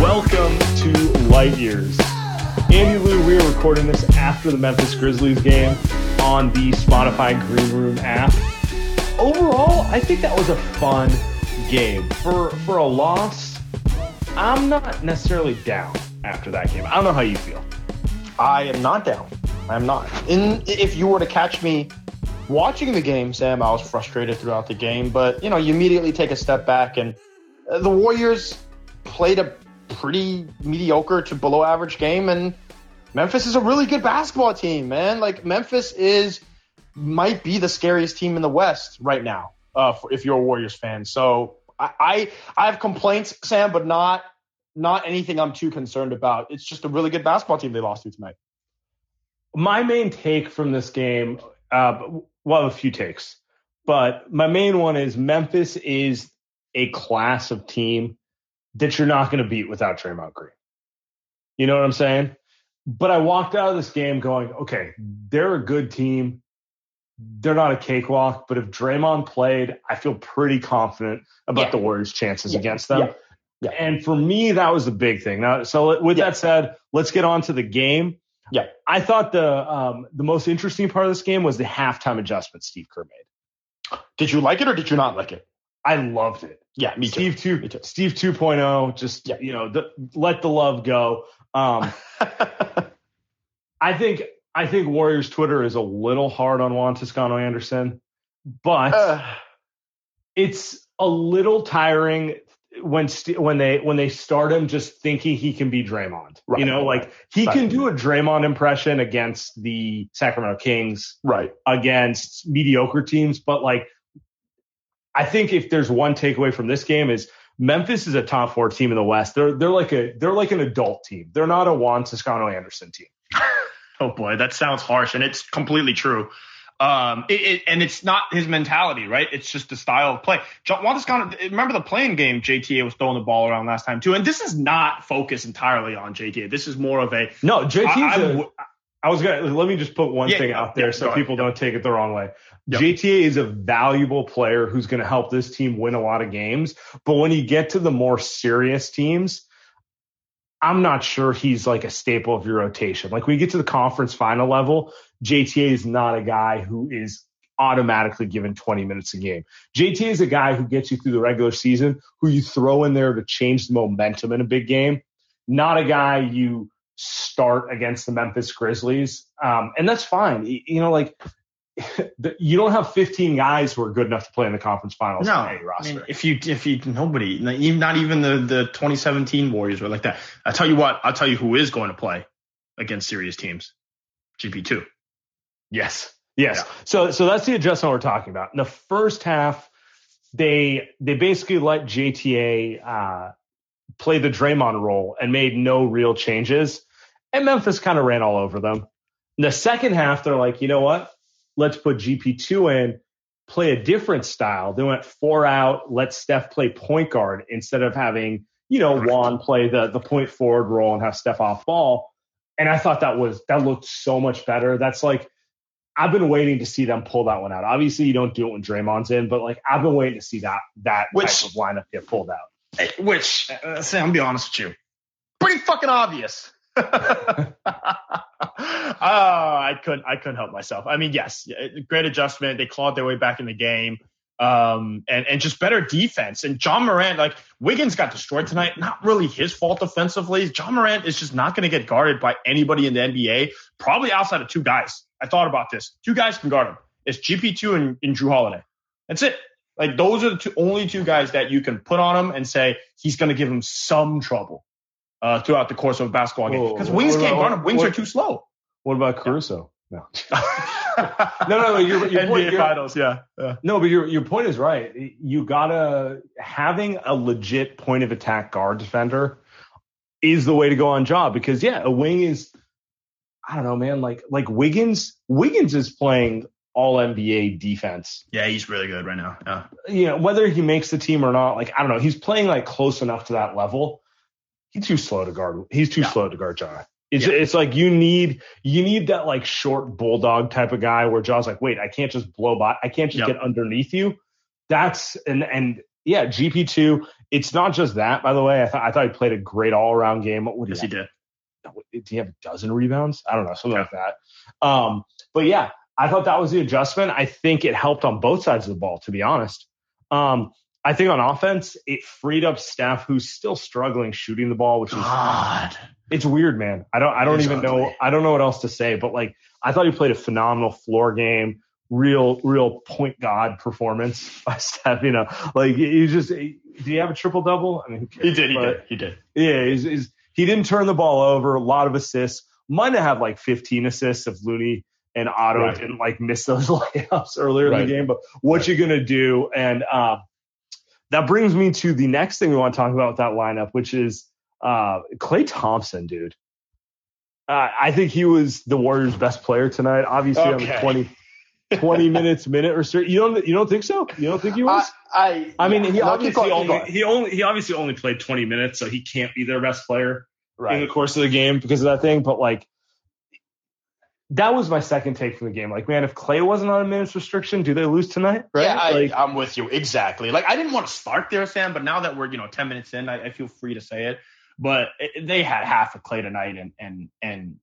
Welcome to Light Years. Andy Liu, we are recording this after the Memphis Grizzlies game on the Spotify Green Room app. Overall, I think that was a fun game. For for a loss, I'm not necessarily down after that game. I don't know how you feel. I am not down. I'm not. In if you were to catch me watching the game, Sam, I was frustrated throughout the game, but you know, you immediately take a step back and uh, the Warriors played a pretty mediocre to below average game and Memphis is a really good basketball team, man. Like Memphis is might be the scariest team in the West right now. Uh, for, if you're a Warriors fan, so I, I I have complaints, Sam, but not not anything I'm too concerned about. It's just a really good basketball team they lost to tonight. My main take from this game, uh, well, a few takes, but my main one is Memphis is a class of team that you're not going to beat without Draymond Green. You know what I'm saying? But I walked out of this game going, okay, they're a good team. They're not a cakewalk, but if Draymond played, I feel pretty confident about Yeah. the Warriors' chances Yeah. against them. Yeah. And for me, that was the big thing. Now, so with that said, let's get on to the game. Yeah. I thought the um, the most interesting part of this game was the halftime adjustment Steve Kerr made. Did you like it or did you not like it? I loved it. Yeah, me too. Steve two, Me too. Steve 2.0, just Yeah. you know, the, let the love go. Um, I think I think Warriors Twitter is a little hard on Juan Toscano Anderson, but Uh, it's a little tiring when st- when they when they start him just thinking he can be Draymond. Right, you know, like he right. can do a Draymond impression against the Sacramento Kings, right. against mediocre teams, but like I think if there's one takeaway from this game is Memphis is a top four team in the West. They're they're like a they're like an adult team. They're not a Juan Toscano Anderson team. Oh boy, that sounds harsh, and it's completely true. Um, it, it, and it's not his mentality, right? It's just the style of play. John, Juan Toscano, remember the playing game? JTA was throwing the ball around last time too, and this is not focused entirely on JTA. This is more of a No, JT's I- a- I'm- I was gonna let me just put one Yeah, thing out there yeah, so people don't take it the wrong way. Yep. JTA is a valuable player who's going to help this team win a lot of games, but when you get to the more serious teams, I'm not sure he's like a staple of your rotation. Like when you get to the conference final level, JTA is not a guy who is automatically given 20 minutes a game. JTA is a guy who gets you through the regular season, who you throw in there to change the momentum in a big game, not a guy you start against the Memphis Grizzlies. Um, and that's fine. You know, like you don't have 15 guys who are good enough to play in the conference finals no. I roster. mean, if you if you nobody, not even the the 2017 Warriors were like that. I tell you what, I'll tell you who is going to play against serious teams. GP2. Yes. Yes. Yeah. So so that's the adjustment we're talking about. In the first half, they they basically let JTA uh, play the Draymond role and made no real changes. And Memphis kind of ran all over them. In the second half, they're like, you know what? Let's put GP2 in, play a different style. They went four out, let Steph play point guard instead of having, you know, Juan play the, the point forward role and have Steph off ball. and I thought that was that looked so much better. That's like I've been waiting to see them pull that one out. Obviously, you don't do it when Draymond's in, but like I've been waiting to see that that Which- type of lineup get pulled out. Which, uh, Sam, I'll be honest with you, pretty fucking obvious. oh, I couldn't, I couldn't help myself. I mean, yes, great adjustment. They clawed their way back in the game, um, and and just better defense. And Ja Morant, like Wiggins, got destroyed tonight. Not really his fault offensively. Ja Morant is just not going to get guarded by anybody in the NBA. Probably outside of two guys. I thought about this. Two guys can guard him. It's GP2 and, and Jrue Holiday. That's it. Like those are the two, only two guys that you can put on him and say he's going to give him some trouble uh, throughout the course of a basketball game. Because wings about- can't guard him. Wings what- are too slow. What about Caruso? No. no, no, no, your- your NBA your- Finals, yeah. yeah. No, but your your point is right. You gotta having a legit point of attack guard defender is the way to go on job because yeah, a wing is I don't know, man. Like like Wiggins, Wiggins is playing all NBA defense. Yeah, he's really good right now. Yeah. You know, whether he makes the team or not, like I don't know, he's playing like close enough to that level. He's too slow to guard. He's too Yeah. slow to guard John. It's Yeah. it's like you need you need that like short bulldog type of guy where John's like, wait, I can't just blow by, I can't just Yep. get underneath you. That's and and yeah, GP two. It's not just that, by the way. I thought I thought he played a great all around game. What would Yes, he did. Did he have a dozen rebounds? I don't know, something like that. Um, but yeah, I thought that was the adjustment. I think it helped on both sides of the ball, to be honest. Um, I think on offense, it freed up Steph, who's still struggling shooting the ball, which is God. it's weird, man. I don't I don't even know. I don't know what else to say, but like I thought he played a phenomenal floor game, real real point god performance by Steph. You know, like he just did he have a triple double? I mean, who cares? He did. He did. He did. Yeah, he's, he's, he didn't turn the ball over. A lot of assists. Might have had like 15 assists if Looney and Otto Right. didn't like miss those layups earlier in the game. But what you gonna do? And um, that brings me to the next thing we want to talk about with that lineup, which is uh, Klay Thompson, dude. Uh, I think he was the Warriors' best player tonight. Obviously, on the Okay. 20, 20 minutes, minute or so. You don't, you don't think so? You don't think he was? I, I, I mean, he obviously only he only he obviously only played 20 minutes, so he can't be their best player in the course of the game because of that thing. But like, that was my second take from the game. Like, man, if Klay wasn't on a minutes restriction, do they lose tonight? Right? Yeah, I, like, I'm with you exactly. Like I didn't want to start there, Sam, but now that we're you know 10 minutes in, I, I feel free to say it. But it, they had half of Klay tonight, and and and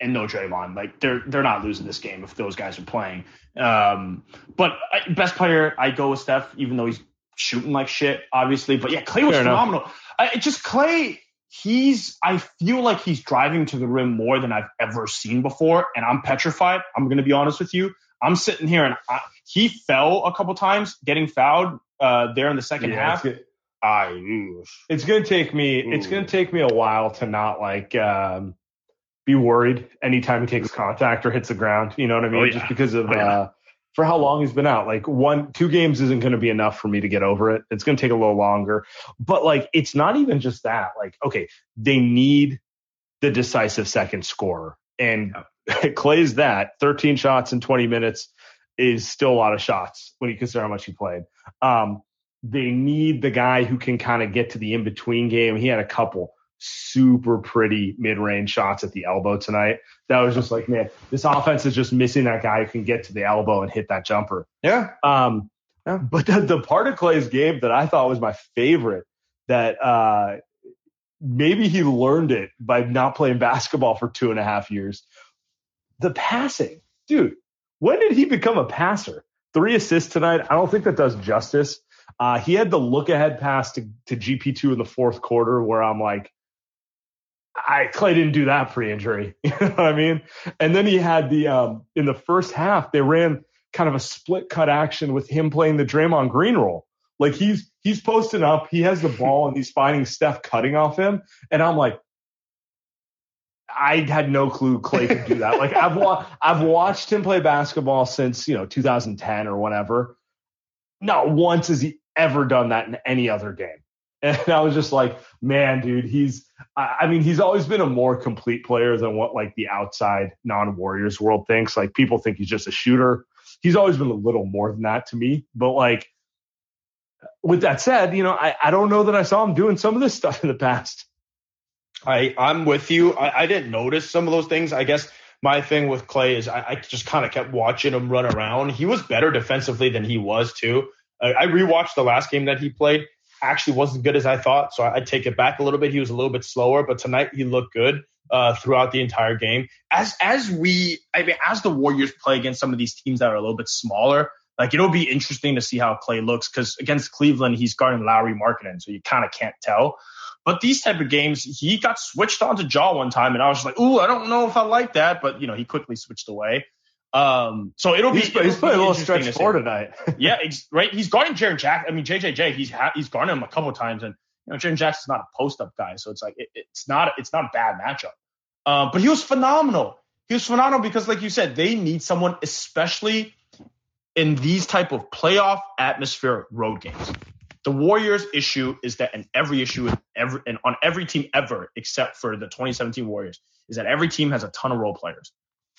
and no Draymond. Like they're they're not losing this game if those guys are playing. Um, but I, best player, I go with Steph, even though he's shooting like shit, obviously. But yeah, Klay was Fair phenomenal. I, it just Klay. He's. I feel like he's driving to the rim more than I've ever seen before, and I'm petrified. I'm going to be honest with you. I'm sitting here and I, he fell a couple times getting fouled uh, there in the second yeah, half. it's. I, it's gonna take me. It's gonna take me a while to not like um, be worried anytime he takes contact or hits the ground. You know what I mean? Oh, yeah. Just because of Oh, yeah. uh, for how long he's been out. Like one, two games isn't going to be enough for me to get over it. It's going to take a little longer. But like, it's not even just that. Like, okay, they need the decisive second scorer, and Klay's that. Thirteen shots in twenty minutes is still a lot of shots when you consider how much he played. Um, they need the guy who can kind of get to the in between game. He had a couple super pretty mid range shots at the elbow tonight. That was just like, man, this offense is just missing that guy who can get to the elbow and hit that jumper. yeah. Um, yeah. but the, the part of Klay's game that I thought was my favorite that uh, maybe he learned it by not playing basketball for two and a half years. The passing, dude. When did he become a passer? Three assists tonight. I don't think that does justice. Uh, he had the look ahead pass to, to GP2 in the fourth quarter where I'm like, I Klay didn't do that pre-injury. You know what I mean? And then he had the um, in the first half they ran kind of a split cut action with him playing the Draymond Green role. Like he's he's posting up, he has the ball and he's finding Steph cutting off him, and I'm like, I had no clue Klay could do that. like I've wa- I've watched him play basketball since you know 2010 or whatever. Not once has he ever done that in any other game. And I was just like, man, dude, he's, I mean, he's always been a more complete player than what like the outside non Warriors world thinks. Like people think he's just a shooter. He's always been a little more than that to me. But like, with that said, you know, I, I don't know that I saw him doing some of this stuff in the past. I I'm with you. I, I didn't notice some of those things. I guess my thing with Klay is I, I just kind of kept watching him run around. He was better defensively than he was too. I, I rewatched the last game that he played. Actually, wasn't good as I thought, so I, would take it back a little bit. He was a little bit slower, but tonight he looked good uh, throughout the entire game. As as we, I mean, as the Warriors play against some of these teams that are a little bit smaller, like it'll be interesting to see how Klay looks because against Cleveland he's guarding Lauri Markkanen, so you kind of can't tell. But these type of games, he got switched onto Ja one time, and I was like, "Ooh, I don't know if I like that," but you know, he quickly switched away. Um, so it'll he's, be it'll he's playing a little stretch to four tonight. yeah, right. He's guarding Jaren Jackson. I mean, JJJ. He's ha- he's guarding him a couple times, and you know, Jaren Jackson's not a post up guy, so it's like it, it's not it's not a bad matchup. Um, but he was phenomenal. He was phenomenal because, like you said, they need someone, especially in these type of playoff atmosphere road games. The Warriors issue is that in every issue every and on every team ever except for the 2017 Warriors is that every team has a ton of role players.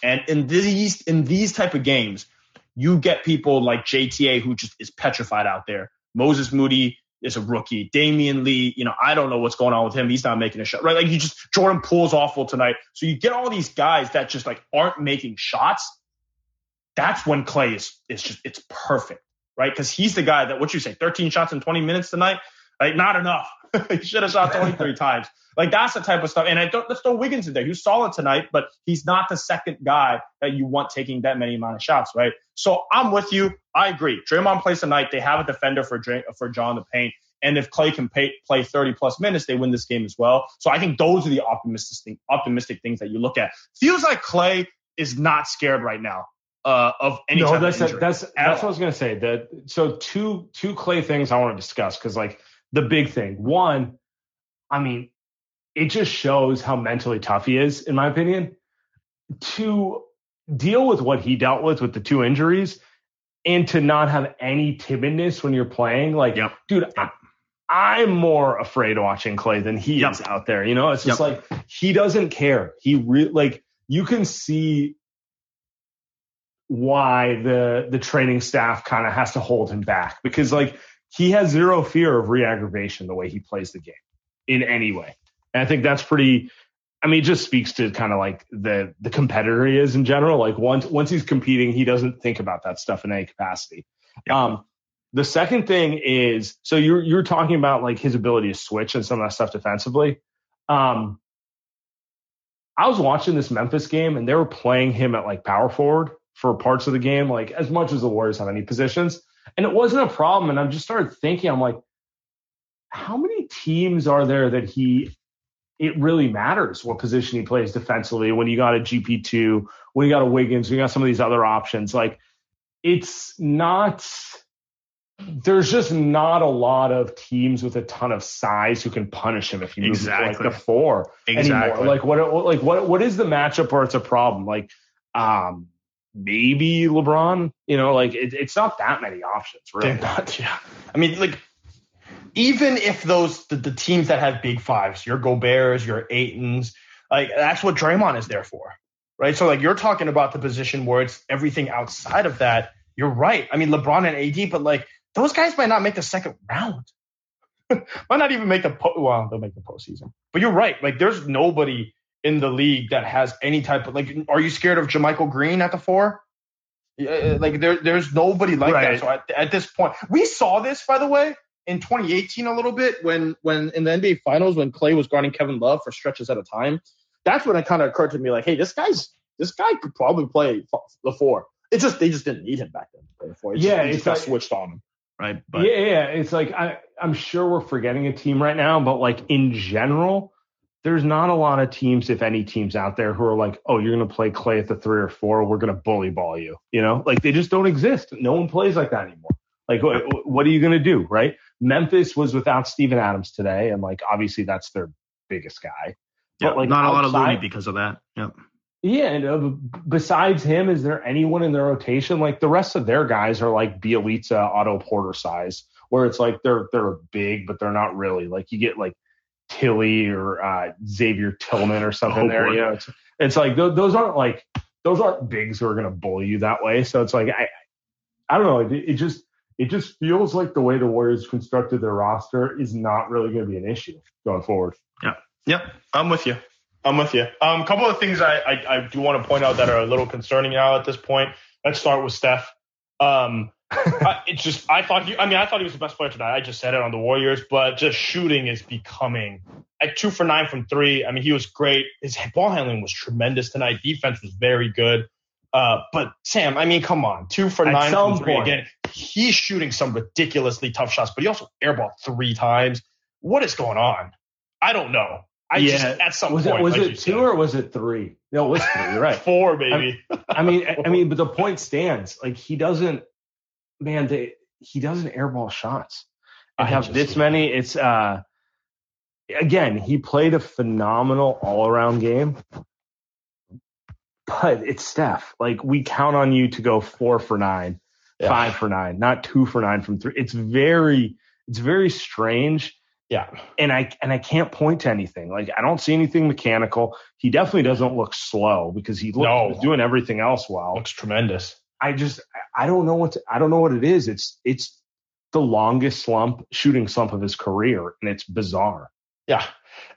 And in these in these type of games, you get people like JTA who just is petrified out there. Moses Moody is a rookie. Damion Lee, you know, I don't know what's going on with him. He's not making a shot. Right. Like you just Jordan Poole's awful tonight. So you get all these guys that just like aren't making shots. That's when Klay is is just it's perfect right? Because he's the guy that what you say, 13 shots in 20 minutes tonight, like not enough. he should have shot 23 times. Like that's the type of stuff. And I don't let's throw Wiggins in there. He solid tonight, but he's not the second guy that you want taking that many amount of shots, right? So I'm with you. I agree. Draymond plays tonight. They have a defender for for John the Paint. And if Klay can pay, play 30 plus minutes, they win this game as well. So I think those are the optimistic optimistic things that you look at. Feels like Klay is not scared right now uh, of any no, that's that's that's all. what I was gonna say. That so two two Klay things I want to discuss because like the big thing one, I mean, it just shows how mentally tough he is, in my opinion, to deal with what he dealt with with the two injuries and to not have any timidness when you're playing. Like, yep. dude, yep. I, am more afraid watching Klay than he yep. is out there. You know, it's just like he doesn't care. He really like you can see why the the training staff kind of has to hold him back because like he has zero fear of re-aggravation the way he plays the game in any way. And I think that's pretty I mean, it just speaks to kind of like the the competitor he is in general. Like once once he's competing, he doesn't think about that stuff in any capacity. Yeah. Um, the second thing is so you're you're talking about like his ability to switch and some of that stuff defensively. Um, I was watching this Memphis game and they were playing him at like power forward for parts of the game, like as much as the Warriors have any positions. And it wasn't a problem. And I just started thinking, I'm like, how many teams are there that he it really matters what position he plays defensively when you got a GP2, when you got a Wiggins, when you got some of these other options. Like it's not there's just not a lot of teams with a ton of size who can punish him if he moves exactly. like the four exactly. anymore. Like what like what what is the matchup where it's a problem? Like um maybe LeBron. You know, like it, it's not that many options, really. Not, yeah. I mean, like even if those the, the, teams that have big fives, your Gobert's, your Aytons, like that's what Draymond is there for, right? So like you're talking about the position where it's everything outside of that. You're right. I mean, LeBron and AD, but like those guys might not make the second round. might not even make the po- well, they'll make the postseason. But you're right. Like there's nobody in the league that has any type of like. Are you scared of JaMychal Green at the four? Uh, like there, there's nobody like right. that. So at, at this point, we saw this by the way in 2018 a little bit when when in the NBA Finals when Klay was guarding Kevin Love for stretches at a time. That's when it kind of occurred to me like, hey, this guy's this guy could probably play the four. It just they just didn't need him back then to play the four. It's yeah, just, it's got like, switched on him. Right. But yeah, yeah. It's like I I'm sure we're forgetting a team right now, but like in general, there's not a lot of teams, if any teams out there, who are like, oh, you're going to play Klay at the three or four. We're going to bully ball you. You know, like they just don't exist. No one plays like that anymore. Like, what, what are you going to do? Right. Memphis was without Steven Adams today. And like, obviously, that's their biggest guy. Yeah. But like, not outside, a lot of Looney because of that. Yep. Yeah. And uh, besides him, is there anyone in their rotation? Like the rest of their guys are like Bjelica, Otto Porter size, where it's like they're, they're big, but they're not really. Like you get like, Tilly or uh, Xavier Tillman or something oh, there. Boy. You know, it's, it's like th- those aren't like those aren't bigs who are going to bully you that way. So it's like I, I don't know. It, it, just it just feels like the way the Warriors constructed their roster is not really going to be an issue going forward. Yeah. Yep, I'm with you. I'm with you. Um, a couple of things I, I, I do want to point out that are a little concerning now at this point. Let's start with Steph. Um, I, it's just I thought he. I mean, I thought he was the best player tonight. I just said it on the Warriors, but just shooting is becoming at two for nine from three. I mean, he was great. His ball handling was tremendous tonight. Defense was very good. Uh, but Sam, I mean, come on, two for At nine from three point. again. He's shooting some ridiculously tough shots, but he also airballed three times. What is going on? I don't know. I Yeah. just at some was point it was like it said, two or was it three? No, it was three. You're right. four, baby. I mean, I mean, but the point stands. Like he doesn't, man. They, he doesn't airball shots. I have this many. It's uh, again, he played a phenomenal all around game. But it's Steph. Like we count on you to go four for nine, Yeah. five for nine, not two for nine from three. It's very, it's very strange yeah, and I and I can't point to anything. Like I don't see anything mechanical. He definitely doesn't look slow because he looked, No. was doing everything else well. looks tremendous. I just I don't know what to, I don't know what it is. It's it's the longest slump shooting slump of his career, and it's bizarre. Yeah.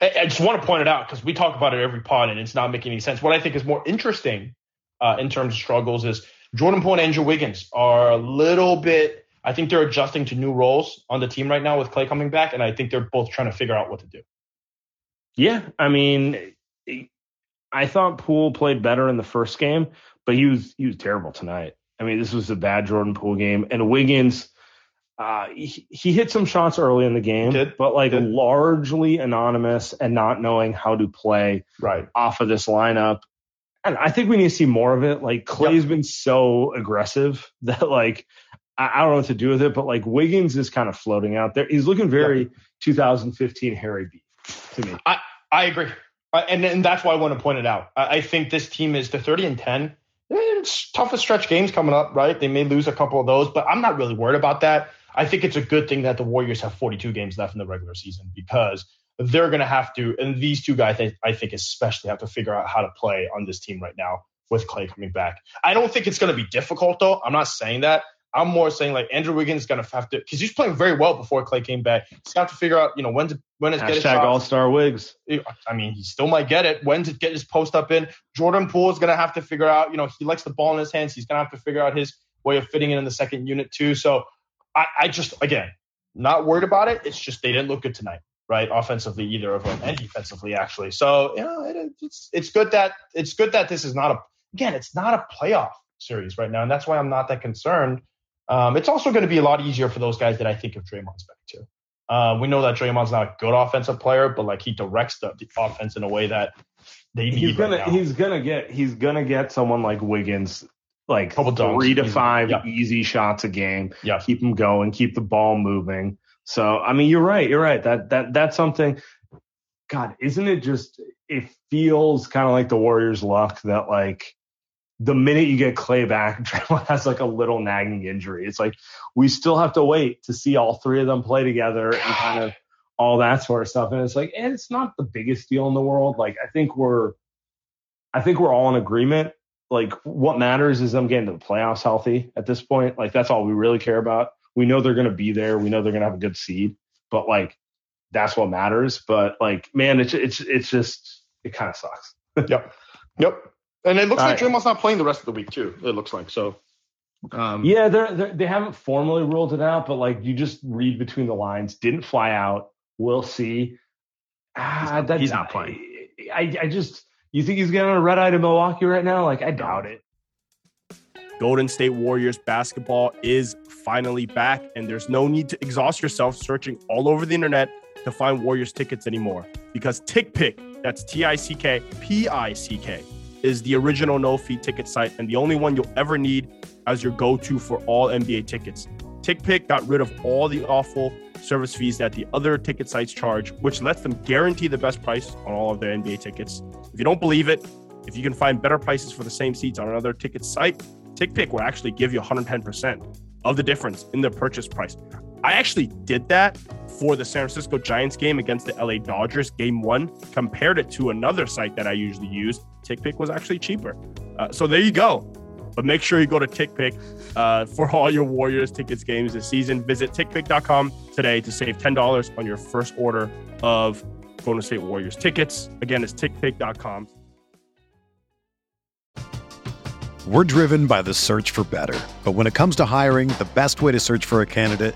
I, I just want to point it out because we talk about it every pod and it's not making any sense. What I think is more interesting uh, in terms of struggles is Jordan Poole and Andrew Wiggins are a little bit, I think they're adjusting to new roles on the team right now with Klay coming back. And I think they're both trying to figure out what to do. Yeah, I mean, I thought Poole played better in the first game, but he was he was terrible tonight. I mean, this was a bad Jordan Poole game, and Wiggins. Uh, he, he hit some shots early in the game, Did. but like Did. largely anonymous and not knowing how to play Right. off of this lineup. And I think we need to see more of it. Like Klay's been so aggressive that like I, I don't know what to do with it, but like Wiggins is kind of floating out there. He's looking very 2015 Harry B to me. I agree. Uh, and, and that's why I want to point it out. I, I think this team is the 30 and 10. Toughest stretch games coming up, right? They may lose a couple of those, but I'm not really worried about that. I think it's a good thing that the Warriors have 42 games left in the regular season because they're going to have to, and these two guys, I think, especially have to figure out how to play on this team right now with Klay coming back. I don't think it's going to be difficult, though. I'm not saying that. I'm more saying like Andrew Wiggins is going to have to, because he's playing very well before Klay came back. He's gonna have to figure out, you know, when to when to get his shots. All Star Wigs. I mean, he still might get it. When to get his post up in. Jordan Poole is going to have to figure out, you know, he likes the ball in his hands. He's going to have to figure out his way of fitting in in the second unit too. So I, I just, again, not worried about it. It's just they didn't look good tonight, right? Offensively, either of them, and defensively, actually. So, you know, it, it's, it's good that, it's good that this is not a, again, it's not a playoff series right now. And that's why I'm not that concerned. Um, it's also going to be a lot easier for those guys that I think of Draymond's back too. Uh, we know that Draymond's not a good offensive player, but like he directs the, the offense in a way that they need. He's gonna right now. he's gonna get he's gonna get someone like Wiggins like Couple dunks, three to easy. five Yeah. easy shots a game. yeah, keep them going, keep the ball moving. So I mean, you're right. You're right. That that that's something. God, isn't it just? It feels kind of like the Warriors' luck that like the minute you get Klay back, Draymond has like a little nagging injury. It's like we still have to wait to see all three of them play together and kind of all that sort of stuff. And it's like, and it's not the biggest deal in the world. Like I think we're, I think we're all in agreement. Like what matters is them getting to the playoffs healthy at this point. Like that's all we really care about. We know they're going to be there. We know they're going to have a good seed, but like that's what matters. But like, man, it's it's it's just it kind of sucks. yep, yep. And it looks All like right. Draymond's not playing the rest of the week too. It looks like so. Um, Yeah, they're, they're they haven't formally ruled it out, but like you just read between the lines. Didn't fly out. We'll see. Ah, He's not- that- he's not playing. I I just you think he's getting a red eye to Milwaukee right now? Like I doubt it. Golden State Warriors basketball is finally back, and there's no need to exhaust yourself searching all over the internet to find Warriors tickets anymore because TickPick, that's T I C K P I C K, is the original no fee ticket site and the only one you'll ever need as your go to for all NBA tickets. TickPick got rid of all the awful service fees that the other ticket sites charge, which lets them guarantee the best price on all of their NBA tickets. If you don't believe it, if you can find better prices for the same seats on another ticket site, TickPick will actually give you 110% of the difference in the purchase price. I actually did that for the San Francisco Giants game against the LA Dodgers, game one, compared it to another site that I usually use. TickPick was actually cheaper. Uh, so there you go. But make sure you go to TickPick uh, for all your Warriors tickets games this season. Visit tickpick.com today to save $10 on your first order of Golden State Warriors tickets. Again, it's tickpick.com. We're driven by the search for better. But when it comes to hiring, the best way to search for a candidate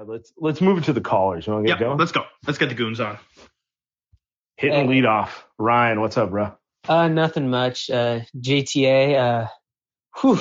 Yeah, let's let's move it to the callers. You want to get Yeah, going? let's go. Let's get the goons on. Hitting lead off. Ryan, what's up, bro? Uh, nothing much. Uh, JTA. Uh, whew.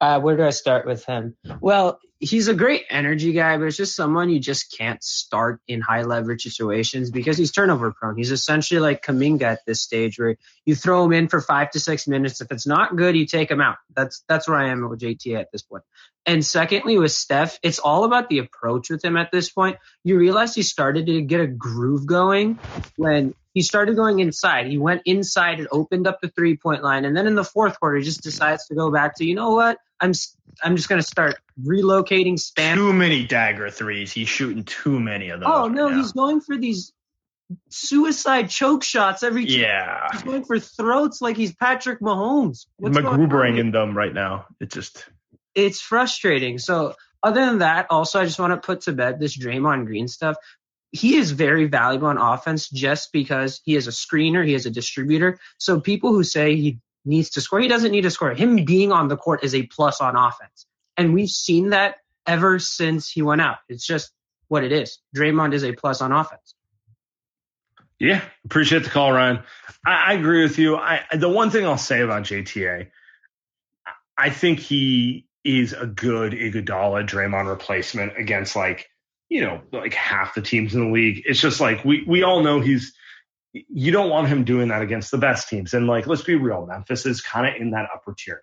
Uh, where do I start with him? Well, he's a great energy guy, but it's just someone you just can't start in high leverage situations because he's turnover prone. He's essentially like Kuminga at this stage where you throw him in for five to six minutes. If it's not good, you take him out. That's that's where I am with JTA at this point. And secondly, with Steph, it's all about the approach with him at this point. You realize he started to get a groove going when he started going inside. He went inside and opened up the three point line. And then in the fourth quarter, he just decides to go back to, you know what? I'm, I'm just going to start relocating spam. Too many dagger threes. He's shooting too many of those. Oh, no, now. he's going for these suicide choke shots every. Yeah. He's going for throats like he's Patrick Mahomes. What's McGrubering in them right now. It just. it's frustrating. So other than that, also I just want to put to bed this Draymond Green stuff. He is very valuable on offense just because he is a screener, he is a distributor. So people who say he needs to score, he doesn't need to score. Him being on the court is a plus on offense. And we've seen that ever since he went out. It's just what it is. Draymond is a plus on offense. Yeah, appreciate the call, Ryan. I, I agree with you. I the one thing I'll say about JTA, I think he is a good Iguodala Draymond replacement against like you know like half the teams in the league. It's just like we we all know he's. You don't want him doing that against the best teams, and like let's be real, Memphis is kind of in that upper tier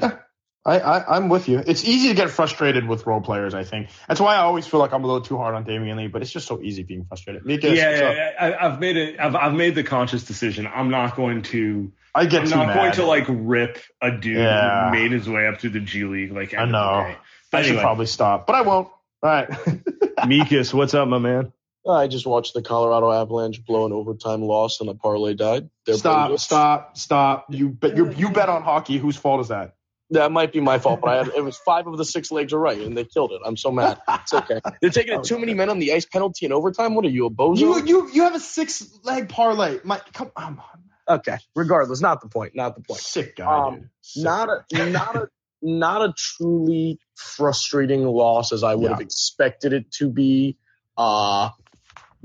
now. I, I, I'm with you. It's easy to get frustrated with role players, I think. That's why I always feel like I'm a little too hard on Damion Lee, but it's just so easy being frustrated. Mika, yeah, yeah, yeah. I, I've made it. I've, I've made the conscious decision. I'm not going to. I get I'm not mad. going to like rip a dude Yeah. who made his way up through the G League. Like I know. the day. But I should probably stop, but I won't. All right. Mikas, what's up, my man? I just watched the Colorado Avalanche blow an overtime loss and a parlay died. They're stop, bogus. stop, stop. You bet you you bet on hockey. Whose fault is that? That might be my fault, but I had it was five of the six legs are right, and they killed it. I'm so mad. It's okay. They're taking it too many men on the ice penalty in overtime. What are you, a bozo? You you you have a six leg parlay. My come on, okay. Regardless, not the point. Not the point. sick guy, Um. Sick Not a not a not a truly frustrating loss as I would Yeah. have expected it to be. Uh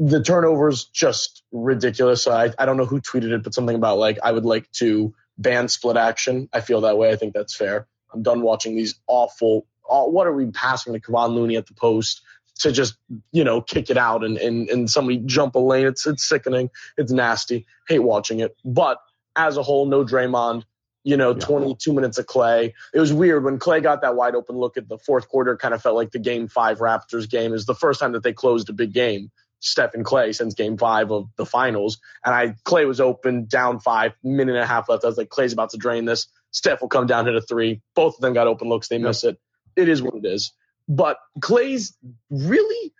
the turnovers just ridiculous. I I don't know who tweeted it, but something about like I would like to ban split action. I feel that way. I think that's fair. I'm done watching these awful, what are we passing to Kevon Looney at the post to just you know kick it out and and and somebody jump a lane? It's it's sickening. It's nasty. Hate watching it. But as a whole, no Draymond. You know, 22 minutes of Klay. It was weird when Klay got that wide open look at the fourth quarter. Kind of felt like the Game Five Raptors game is the first time that they closed a big game. Steph and Klay since game five of the finals. And I Klay was open, down five, minute and a half left. I was like, Klay's about to drain this. Steph will come down, hit a three. Both of them got open looks. They miss it. It is what it is. But Klay's really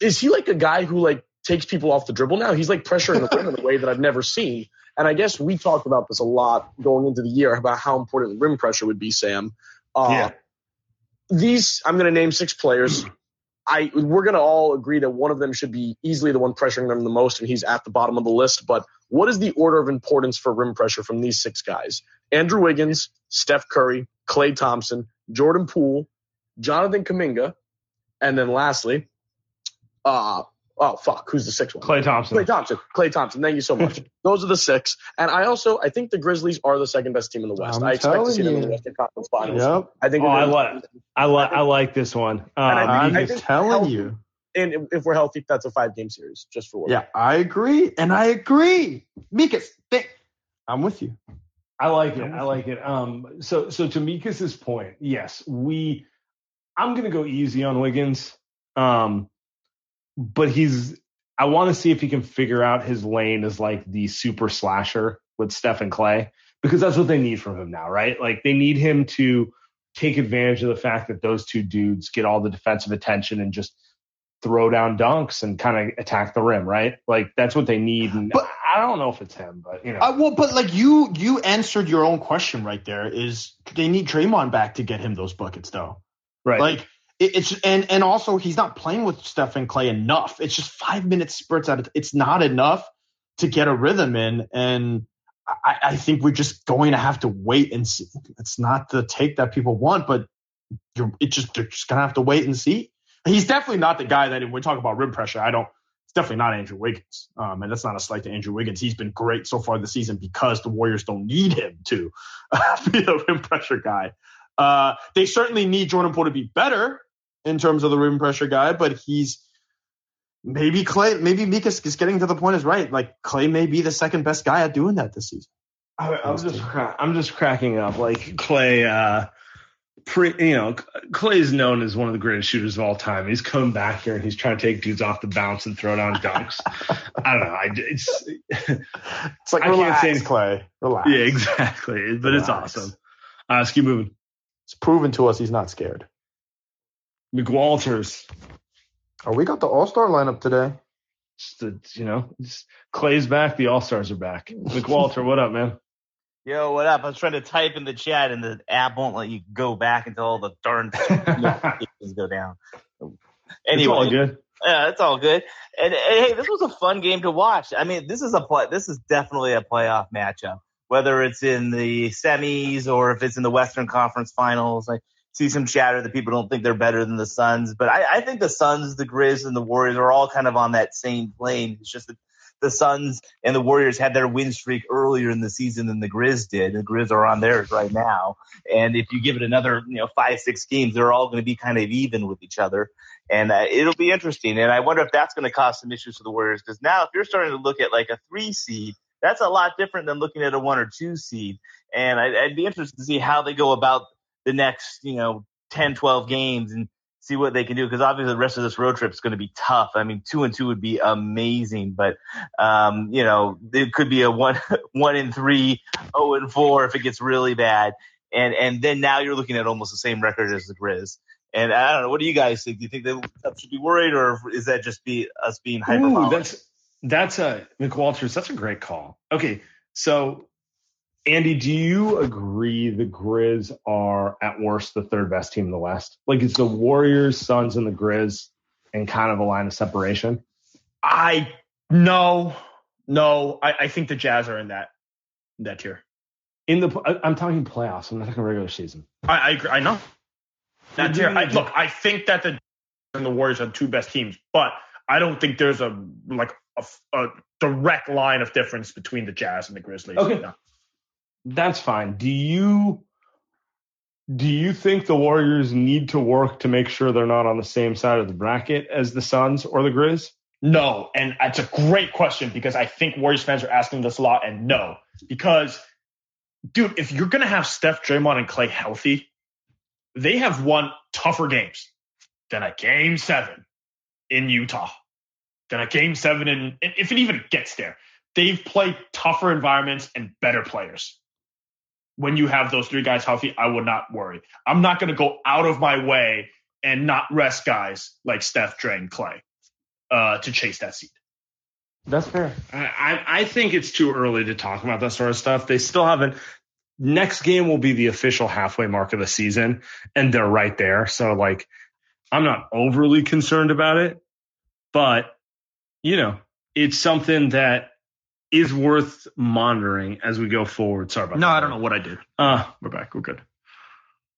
is he like a guy who like takes people off the dribble now? He's like pressuring the rim in a way that I've never seen. And I guess we talked about this a lot going into the year about how important rim pressure would be, Sam. Uh, Yeah. These, I'm going to name six players. I we're going to all agree that one of them should be easily the one pressuring them the most, and he's at the bottom of the list. But what is the order of importance for rim pressure from these six guys? Andrew Wiggins, Steph Curry, Klay Thompson, Jordan Poole, Jonathan Kuminga, and then lastly, uh, oh fuck, who's the sixth one? Klay Thompson. Klay Thompson. Klay Thompson. Thank you so much. Those are the six. And I also I think the Grizzlies are the second best team in the West. I'm I expect to telling see them in the you. Western Conference Finals. Yep. I think. Oh, we're I gonna- like I like I like this one. Um, I I'm think- telling healthy- you. And if- if we're healthy, that's a five game series, just for what. Yeah, I agree, and I agree. Mikas, think. I'm with you. I like it. I like it. Um, so so to Mika's point, yes, we. I'm gonna go easy on Wiggins, um, but he's. I want to see if he can figure out his lane as like the super slasher with Steph and Klay because that's what they need from him now, right? Like they need him to take advantage of the fact that those two dudes get all the defensive attention and just throw down dunks and kind of attack the rim, right? Like that's what they need. And But- I don't know if it's him, but you know, Uh, well, but like you, you answered your own question right there. Is they need Draymond back to get him those buckets, though? right? Like it's and and also he's not playing with Stephen Clay enough. It's just five minute spurts at it. It's not enough to get a rhythm in, and I, I think we're just going to have to wait and see. It's not the take that people want, but you're it just they're just gonna have to wait and see. He's definitely not the guy that when we talk about rim pressure. I don't. It's definitely not Andrew Wiggins, um, and that's not a slight to Andrew Wiggins. He's been great so far this season because the Warriors don't need him to be the rim pressure guy. Uh, they certainly need Jordan Poole to be better in terms of the rim pressure guy, but he's maybe Klay, maybe Mika's is getting to the point is right. Like Klay may be the second best guy at doing that this season. I, I'm just cra- I'm just cracking up. Like Klay, uh, pre, you know, Klay is known as one of the greatest shooters of all time. He's come back here and he's trying to take dudes off the bounce and throw down dunks. I don't know. I it's It's like I can't say Klay. Relax. yeah, exactly. But it's awesome. Uh, let's keep moving. It's proven to us he's not scared. McWalters, Oh, we got the All Star lineup today. just the, you know, just, Klay's back. The All Stars are back. McWalter, what up, man? Yo, what up? I was trying to type in the chat, and the app won't let you go back until all the darn notifications go down. Anyway, it's all good. yeah, it's all good. And, and hey, this was a fun game to watch. I mean, this is a play. This is definitely a playoff matchup. Whether it's in the semis or if it's in the Western Conference Finals, I see some chatter that people don't think they're better than the Suns, but I, I think the Suns, the Grizz, and the Warriors are all kind of on that same plane. It's just that the Suns and the Warriors had their win streak earlier in the season than the Grizz did. The Grizz are on theirs right now, and if you give it another, you know, five six games, they're all going to be kind of even with each other and uh, it'll be interesting. And I wonder if that's going to cause some issues for the Warriors because now if you're starting to look at like a three seed, that's a lot different than looking at a one or two seed. And I'd, I'd be interested to see how they go about the next, you know, 10, 12 games and see what they can do because obviously the rest of this road trip is going to be tough. I mean, two and two would be amazing, but um, you know, it could be a one, one and three, oh and four if it gets really bad. And and then now you're looking at almost the same record as the Grizz. And I don't know. What do you guys think? Do you think they should be worried, or is that just be us being Ooh, that's that's a McWalters. That's a great call. Okay, so Andy, do you agree the Grizz are at worst the third best team in the West? Like it's the Warriors, Suns, and the Grizz, and kind of a line of separation. I no, no. I, I think the Jazz are in that that tier. In the, I'm talking playoffs. I'm not talking regular season. I I, agree, I know that tier. I, look, I think that the and the Warriors are the two best teams, but I don't think there's a like a, a direct line of difference between the Jazz and the Grizzlies. Okay. No. That's fine. Do you Do you think the Warriors need to work to make sure they're not on the same side of the bracket as the Suns or the Grizz? No, and it's a great question because I think Warriors fans are asking this a lot, and no, because dude, if you're gonna have Steph, Draymond, and Klay healthy, they have won tougher games than a game seven in Utah, than a game seven in if it even gets there. They've played tougher environments and better players. When you have those three guys healthy, I would not worry. I'm not gonna go out of my way and not rest guys like Steph, Dre, and Klay uh, to chase that seed. That's fair. I, I, I think it's too early to talk about that sort of stuff. They still haven't. Next game will be the official halfway mark of the season, and they're right there. So, like, I'm not overly concerned about it, but, you know, it's something that is worth monitoring as we go forward. Sorry about No, that. I don't know what I did. Uh, we're back. We're good.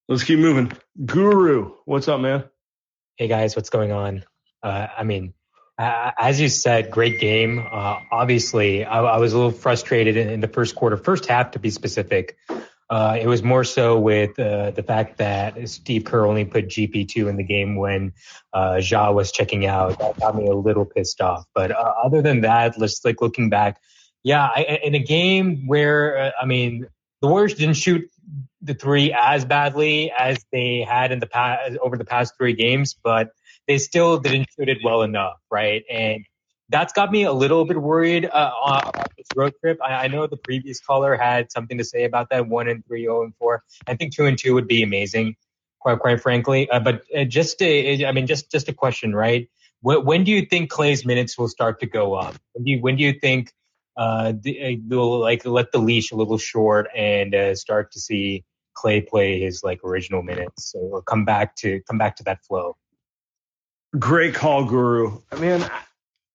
Let's keep moving. Guru, what's up, man? Hey guys, what's going on? Uh, I mean, uh, as you said, great game. Uh, obviously, I, I was a little frustrated in, in the first quarter, first half to be specific. Uh, it was more so with uh, the fact that Steve Kerr only put GP2 in the game when uh, Ja was checking out. That got me a little pissed off. But uh, other than that, let's like looking back, yeah, I, in a game where uh, I mean the Warriors didn't shoot the three as badly as they had in the past over the past three games, but they still didn't shoot it well enough, right? And that's got me a little bit worried uh, on this road trip. I, I know the previous caller had something to say about that one and three, zero and four. I think two and two would be amazing, quite quite frankly. Uh, but uh, just, a, I mean, just just a question, right? When, when do you think Klay's minutes will start to go up? When do you, when do you think uh, the- they'll like let the leash a little short and uh, start to see Klay play his like original minutes or come back to come back to that flow? Great call, Guru. I mean, I-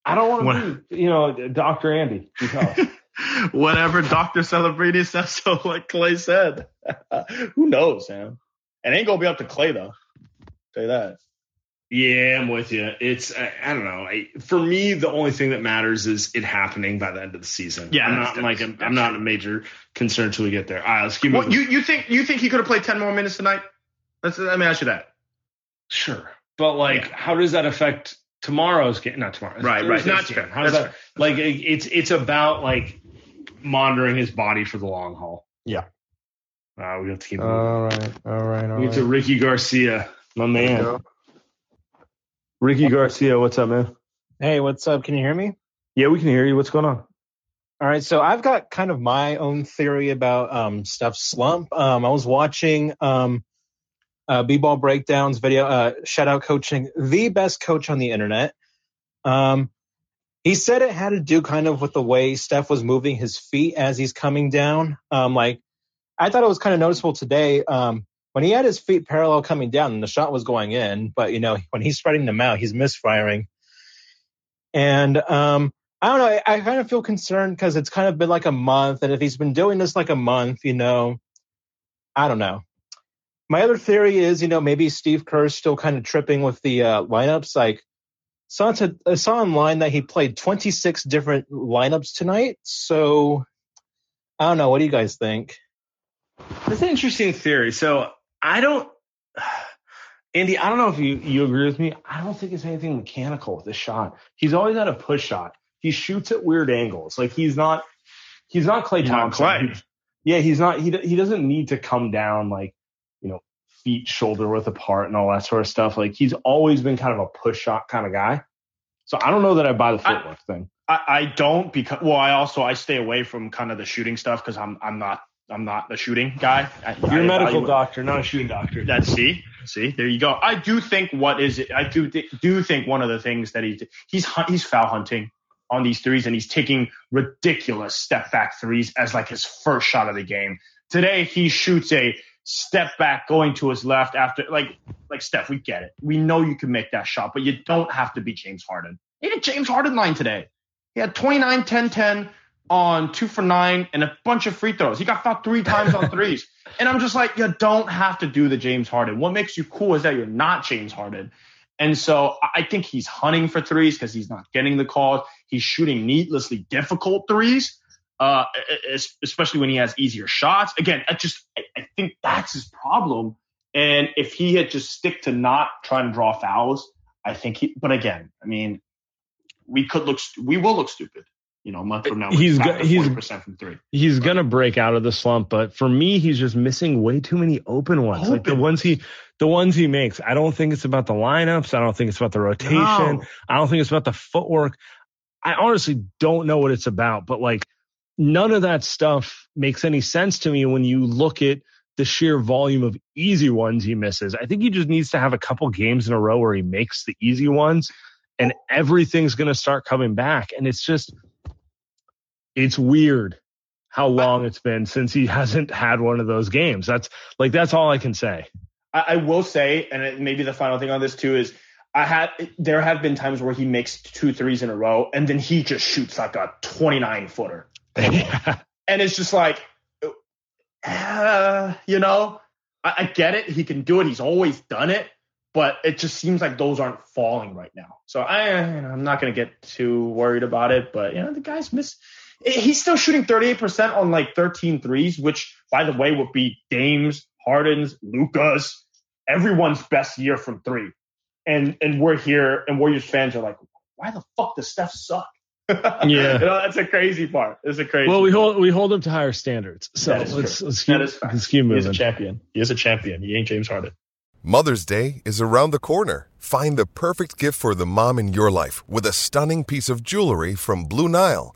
I don't want to be, you know, Dr. Andy. You tell us. Whatever Dr. Celebrity says so, like Klay said. Who knows, man? It ain't gonna be up to Klay though. Say that. Yeah, I'm with you. It's I, I don't know. I, for me, the only thing that matters is it happening by the end of the season. Yeah, I'm not like that's- I'm, I'm not a major concern until we get there. All right, let's keep Well, moving. you you think you think he could have played ten more minutes tonight? Let's let me ask you that. Sure, but like, how does that affect tomorrow's game? Not tomorrow. Right, right. Not That's game. fair. How does That's that? Like, it, it's it's about like monitoring his body for the long haul. Yeah. Uh, we have to keep. moving. all right, all right, all we get to. Ricky Garcia, my man. Ricky Garcia, what's up, man? Hey, what's up? Can you hear me? Yeah, we can hear you. What's going on? All right, so I've got kind of my own theory about um, Steph's slump. Um, I was watching um, uh, B-ball breakdowns video. Uh, shout out coaching, the best coach on the internet. Um, he said it had to do kind of with the way Steph was moving his feet as he's coming down. Um, like I thought it was kind of noticeable today um, when he had his feet parallel coming down and the shot was going in, but you know when he's spreading them out, he's misfiring. And um, I don't know. I, I kind of feel concerned because it's kind of been like a month, and if he's been doing this like a month, you know, I don't know. My other theory is, you know, maybe Steve Kerr's still kind of tripping with the uh, lineups. Like, saw to, I saw online that he played 26 different lineups tonight. So, I don't know. What do you guys think? That's an interesting theory. So I don't, Andy, I don't know if you, you agree with me. I don't think it's anything mechanical with the shot. He's always had a push shot. He shoots at weird angles. Like he's not, he's not Klay He's not Klay. He- yeah, he's not. He he doesn't need to come down like you know feet shoulder width apart and all that sort of stuff. Like he's always been kind of a push shot kind of guy. So I don't know that I buy the footwork thing. I, I don't because well, I also I stay away from kind of the shooting stuff because I'm I'm not I'm not a shooting guy. I, You're I a medical doctor, not a shooting doctor. That's see, see, there you go. I do think what is it? I do do think one of the things that he's he's he's foul hunting on these threes and he's taking ridiculous step back threes as like his first shot of the game. Today he shoots a step back going to his left after like like Steph, we get it. We know you can make that shot, but you don't have to be James Harden. He had James Harden line today. He had 29, 10, 10 on two for nine and a bunch of free throws. He got fouled three times on threes. And I'm just like, you don't have to do the James Harden. What makes you cool is that you're not James Harden. And so I think he's hunting for threes because he's not getting the calls. He's shooting needlessly difficult threes, uh, especially when he has easier shots. Again, I just I I think that's his problem. And if he had just stick to not trying to draw fouls, I think he. But again, I mean, we could look, we will look stupid. You know, a month from now, he's go, he's percent from three. He's gonna break out of the slump, but for me, he's just missing way too many open ones. Open. Like the ones he, the ones he makes. I don't think it's about the lineups. I don't think it's about the rotation. No. I don't think it's about the footwork. I honestly don't know what it's about, but like none of that stuff makes any sense to me when you look at the sheer volume of easy ones he misses. I think he just needs to have a couple games in a row where he makes the easy ones and everything's going to start coming back. And it's just, it's weird how long it's been since he hasn't had one of those games. That's like, that's all I can say. I, I will say, and maybe the final thing on this too is I had there have been times where he makes two threes in a row and then he just shoots like a 29 footer. and it's just like, uh, you know, I, I get it. He can do it. He's always done it, but it just seems like those aren't falling right now. So I, you know, I'm not going to get too worried about it, but you know, the guy's miss. He's still shooting 38% on like 13 threes, which by the way would be Dame's, Harden's, Luka's, everyone's best year from three. And and we're here and Warriors fans are like, why the fuck does Steph suck? yeah, you know, that's a crazy part. It's a crazy. Well, we part. hold we hold him to higher standards. So let's let's keep, let's keep moving. He's a champion. He is a champion. He ain't James Harden. Mother's Day is around the corner. Find the perfect gift for the mom in your life with a stunning piece of jewelry from Blue Nile.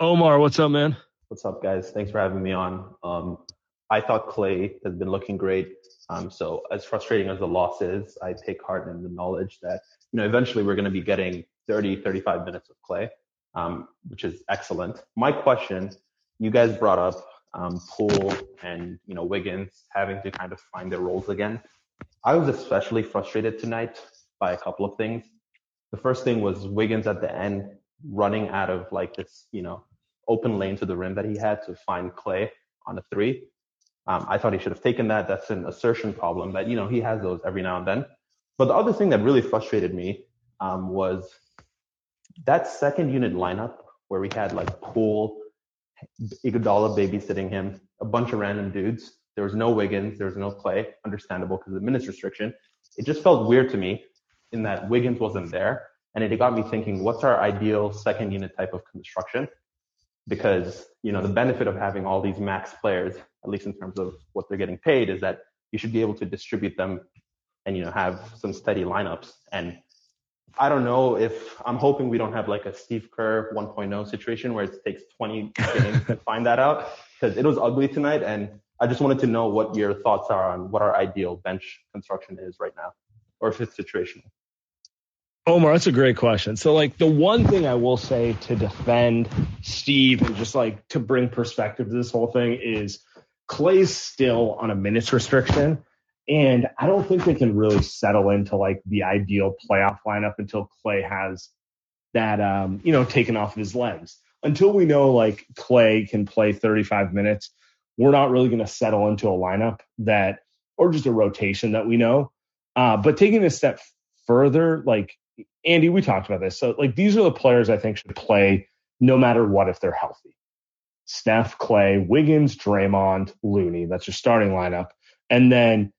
Omar, what's up, man? What's up, guys? Thanks for having me on. Um, I thought Klay has been looking great. Um, so as frustrating as the loss is, I take heart in the knowledge that you know eventually we're going to be getting 30, 35 minutes of Klay, um, which is excellent. My question, you guys brought up um, Poole and you know Wiggins having to kind of find their roles again. I was especially frustrated tonight by a couple of things. The first thing was Wiggins at the end running out of like this, you know, open lane to the rim that he had to find Klay on a three. Um, I thought he should have taken that. That's an assertion problem, but you know he has those every now and then. But the other thing that really frustrated me um, was that second unit lineup where we had like Poole, Iguodala babysitting him, a bunch of random dudes. There was no Wiggins, there was no Klay, understandable because of the minutes restriction. It just felt weird to me in that Wiggins wasn't there, and it got me thinking, what's our ideal second unit type of construction? Because you know the benefit of having all these max players, at least in terms of what they're getting paid, is that you should be able to distribute them and you know have some steady lineups. And I don't know if I'm hoping we don't have like a Steve Kerr 1.0 situation where it takes 20 games to find that out because it was ugly tonight. And I just wanted to know what your thoughts are on what our ideal bench construction is right now, or if it's situational. Omar, that's a great question. So, like, the one thing I will say to defend Steve and just like to bring perspective to this whole thing is Klay's still on a minutes restriction. And I don't think they can really settle into like the ideal playoff lineup until Klay has that, um, you know, taken off of his legs. Until we know like Klay can play 35 minutes, we're not really going to settle into a lineup that, or just a rotation that we know. Uh, but taking a step further, like Andy, we talked about this. So, like, these are the players I think should play no matter what if they're healthy. Steph, Klay, Wiggins, Draymond, Looney. That's your starting lineup. And then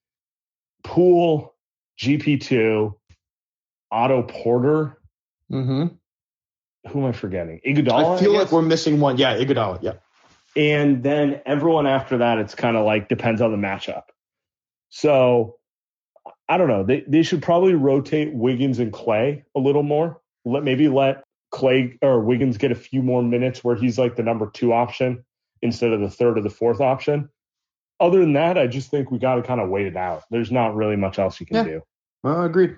Poole, GP2, Otto Porter. Mm-hmm. Who am I forgetting? Iguodala. I feel I like we're missing one. Yeah, Iguodala. Yeah. And then everyone after that, it's kind of like depends on the matchup. So I don't know. They they should probably rotate Wiggins and Klay a little more. Let maybe let Klay or Wiggins get a few more minutes where he's like the number two option instead of the third or the fourth option. Other than that, I just think we got to kind of wait it out. There's not really much else you can Yeah. do. Uh, agreed.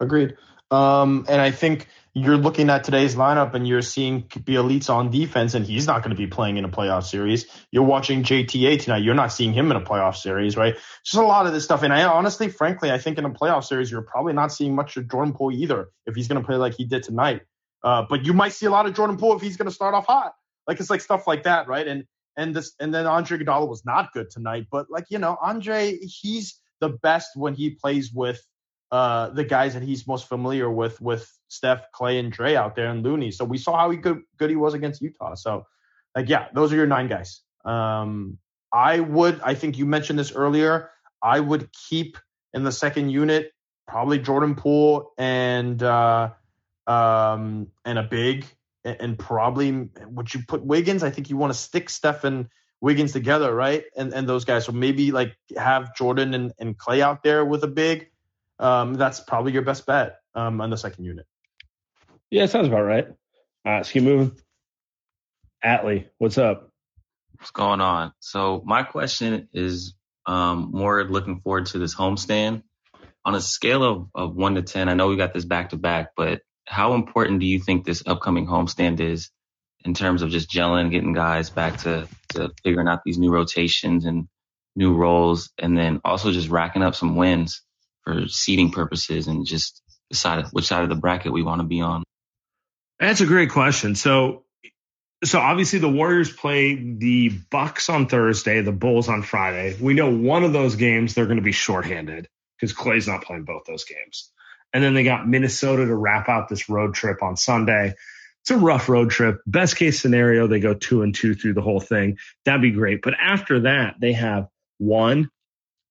Agreed. Um, and I think you're looking at today's lineup and you're seeing Bjelica on defense, and he's not going to be playing in a playoff series. You're watching JTA tonight. You're not seeing him in a playoff series, right? Just a lot of this stuff. And I honestly, frankly, I think in a playoff series, you're probably not seeing much of Jordan Poole either if he's going to play like he did tonight. Uh, but you might see a lot of Jordan Poole if he's going to start off hot. Like it's like stuff like that, right? And and this and then Andre Iguodala was not good tonight, but like you know, Andre, he's the best when he plays with uh, the guys that he's most familiar with, with Steph, Klay, and Dre out there, and Looney. So we saw how he good good he was against Utah. So, like, yeah, those are your nine guys. Um, I would, I think you mentioned this earlier. I would keep in the second unit probably Jordan Poole and uh, um, and a big, and, probably would you put Wiggins? I think you want to stick Steph and Wiggins together, right? And and those guys. So maybe like have Jordan and, and Klay out there with a big um, that's probably your best bet um, on the second unit. Yeah, sounds about right. All right, let's keep moving. Atlee, what's up? What's going on? So my question is um, more looking forward to this homestand. On a scale of, of one to ten, I know we got this back to back, but how important do you think this upcoming homestand is in terms of just gelling, getting guys back to, to figuring out these new rotations and new roles, and then also just racking up some wins for seeding purposes and just decide which side of the bracket we want to be on? That's a great question. So, so obviously the Warriors play the Bucks on Thursday, the Bulls on Friday. We know one of those games they're going to be shorthanded because Klay's not playing both those games. And then they got Minnesota to wrap out this road trip on Sunday. It's a rough road trip. Best case scenario, they go two and two through the whole thing. That'd be great. But after that, they have one,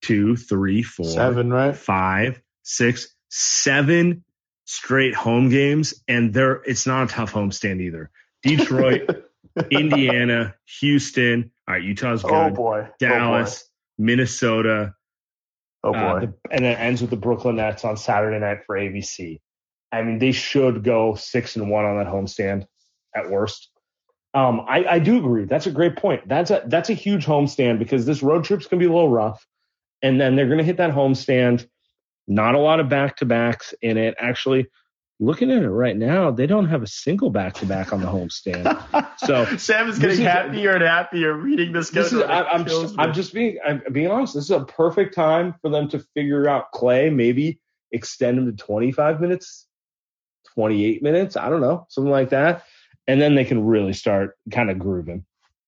two, three, four, Seven, right? five, six, seven straight home games, and they're it's not a tough homestand either. Detroit, Indiana, Houston. All right, Utah's good. Oh boy, Dallas, Minnesota. Oh boy. Uh, the- and then it ends with the Brooklyn Nets on Saturday night for ABC. I mean, they should go six and one on that homestand at worst. Um, I, I do agree. That's a great point. That's a that's a huge homestand because this road trip's gonna be a little rough, and then they're gonna hit that homestand. Not a lot of back to backs in it. Actually, looking at it right now, they don't have a single back to back on the homestand. So Sam is getting happier and happier reading this. this is, I, I'm just, I'm just being, I'm being honest. This is a perfect time for them to figure out Klay. Maybe extend him to 25 minutes, 28 minutes. I don't know, something like that, and then they can really start kind of grooving.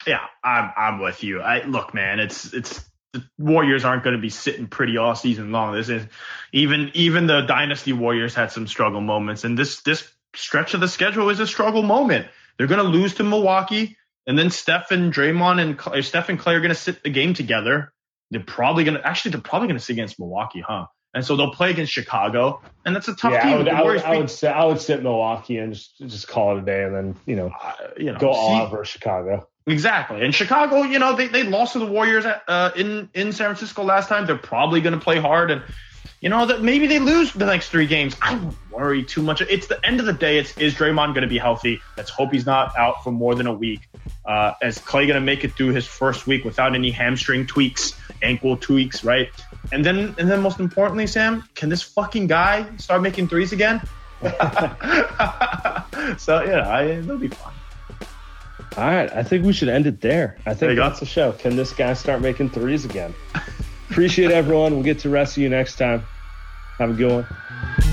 Yeah, I'm I'm with you. I look, man, it's it's the Warriors aren't going to be sitting pretty all season long. This is even even the Dynasty Warriors had some struggle moments, and this this stretch of the schedule is a struggle moment. They're going to lose to Milwaukee, and then Steph and Draymond and Steph and Klay are going to sit the game together. They're probably going to actually they're probably going to sit against Milwaukee, huh? And so they'll play against Chicago, and that's a tough yeah, team. I would, I would, I would, sit, I would sit Milwaukee and just just call it a day, and then you know, uh, you know, go all see- out versus Chicago. Exactly. And Chicago, you know, they, they lost to the Warriors uh, in in San Francisco last time. They're probably going to play hard, and you know that maybe they lose the next three games. I don't worry too much. It's the end of the day. It's is Draymond going to be healthy? Let's hope he's not out for more than a week. Uh, is Klay going to make it through his first week without any hamstring tweaks, ankle tweaks, right? And then and then most importantly, Sam, can this fucking guy start making threes again? so yeah, I, it'll be fun. All right, I think we should end it there. I There think go. that's the show. Can this guy start making threes again? Appreciate everyone. We'll get to rest of you next time. Have a good one.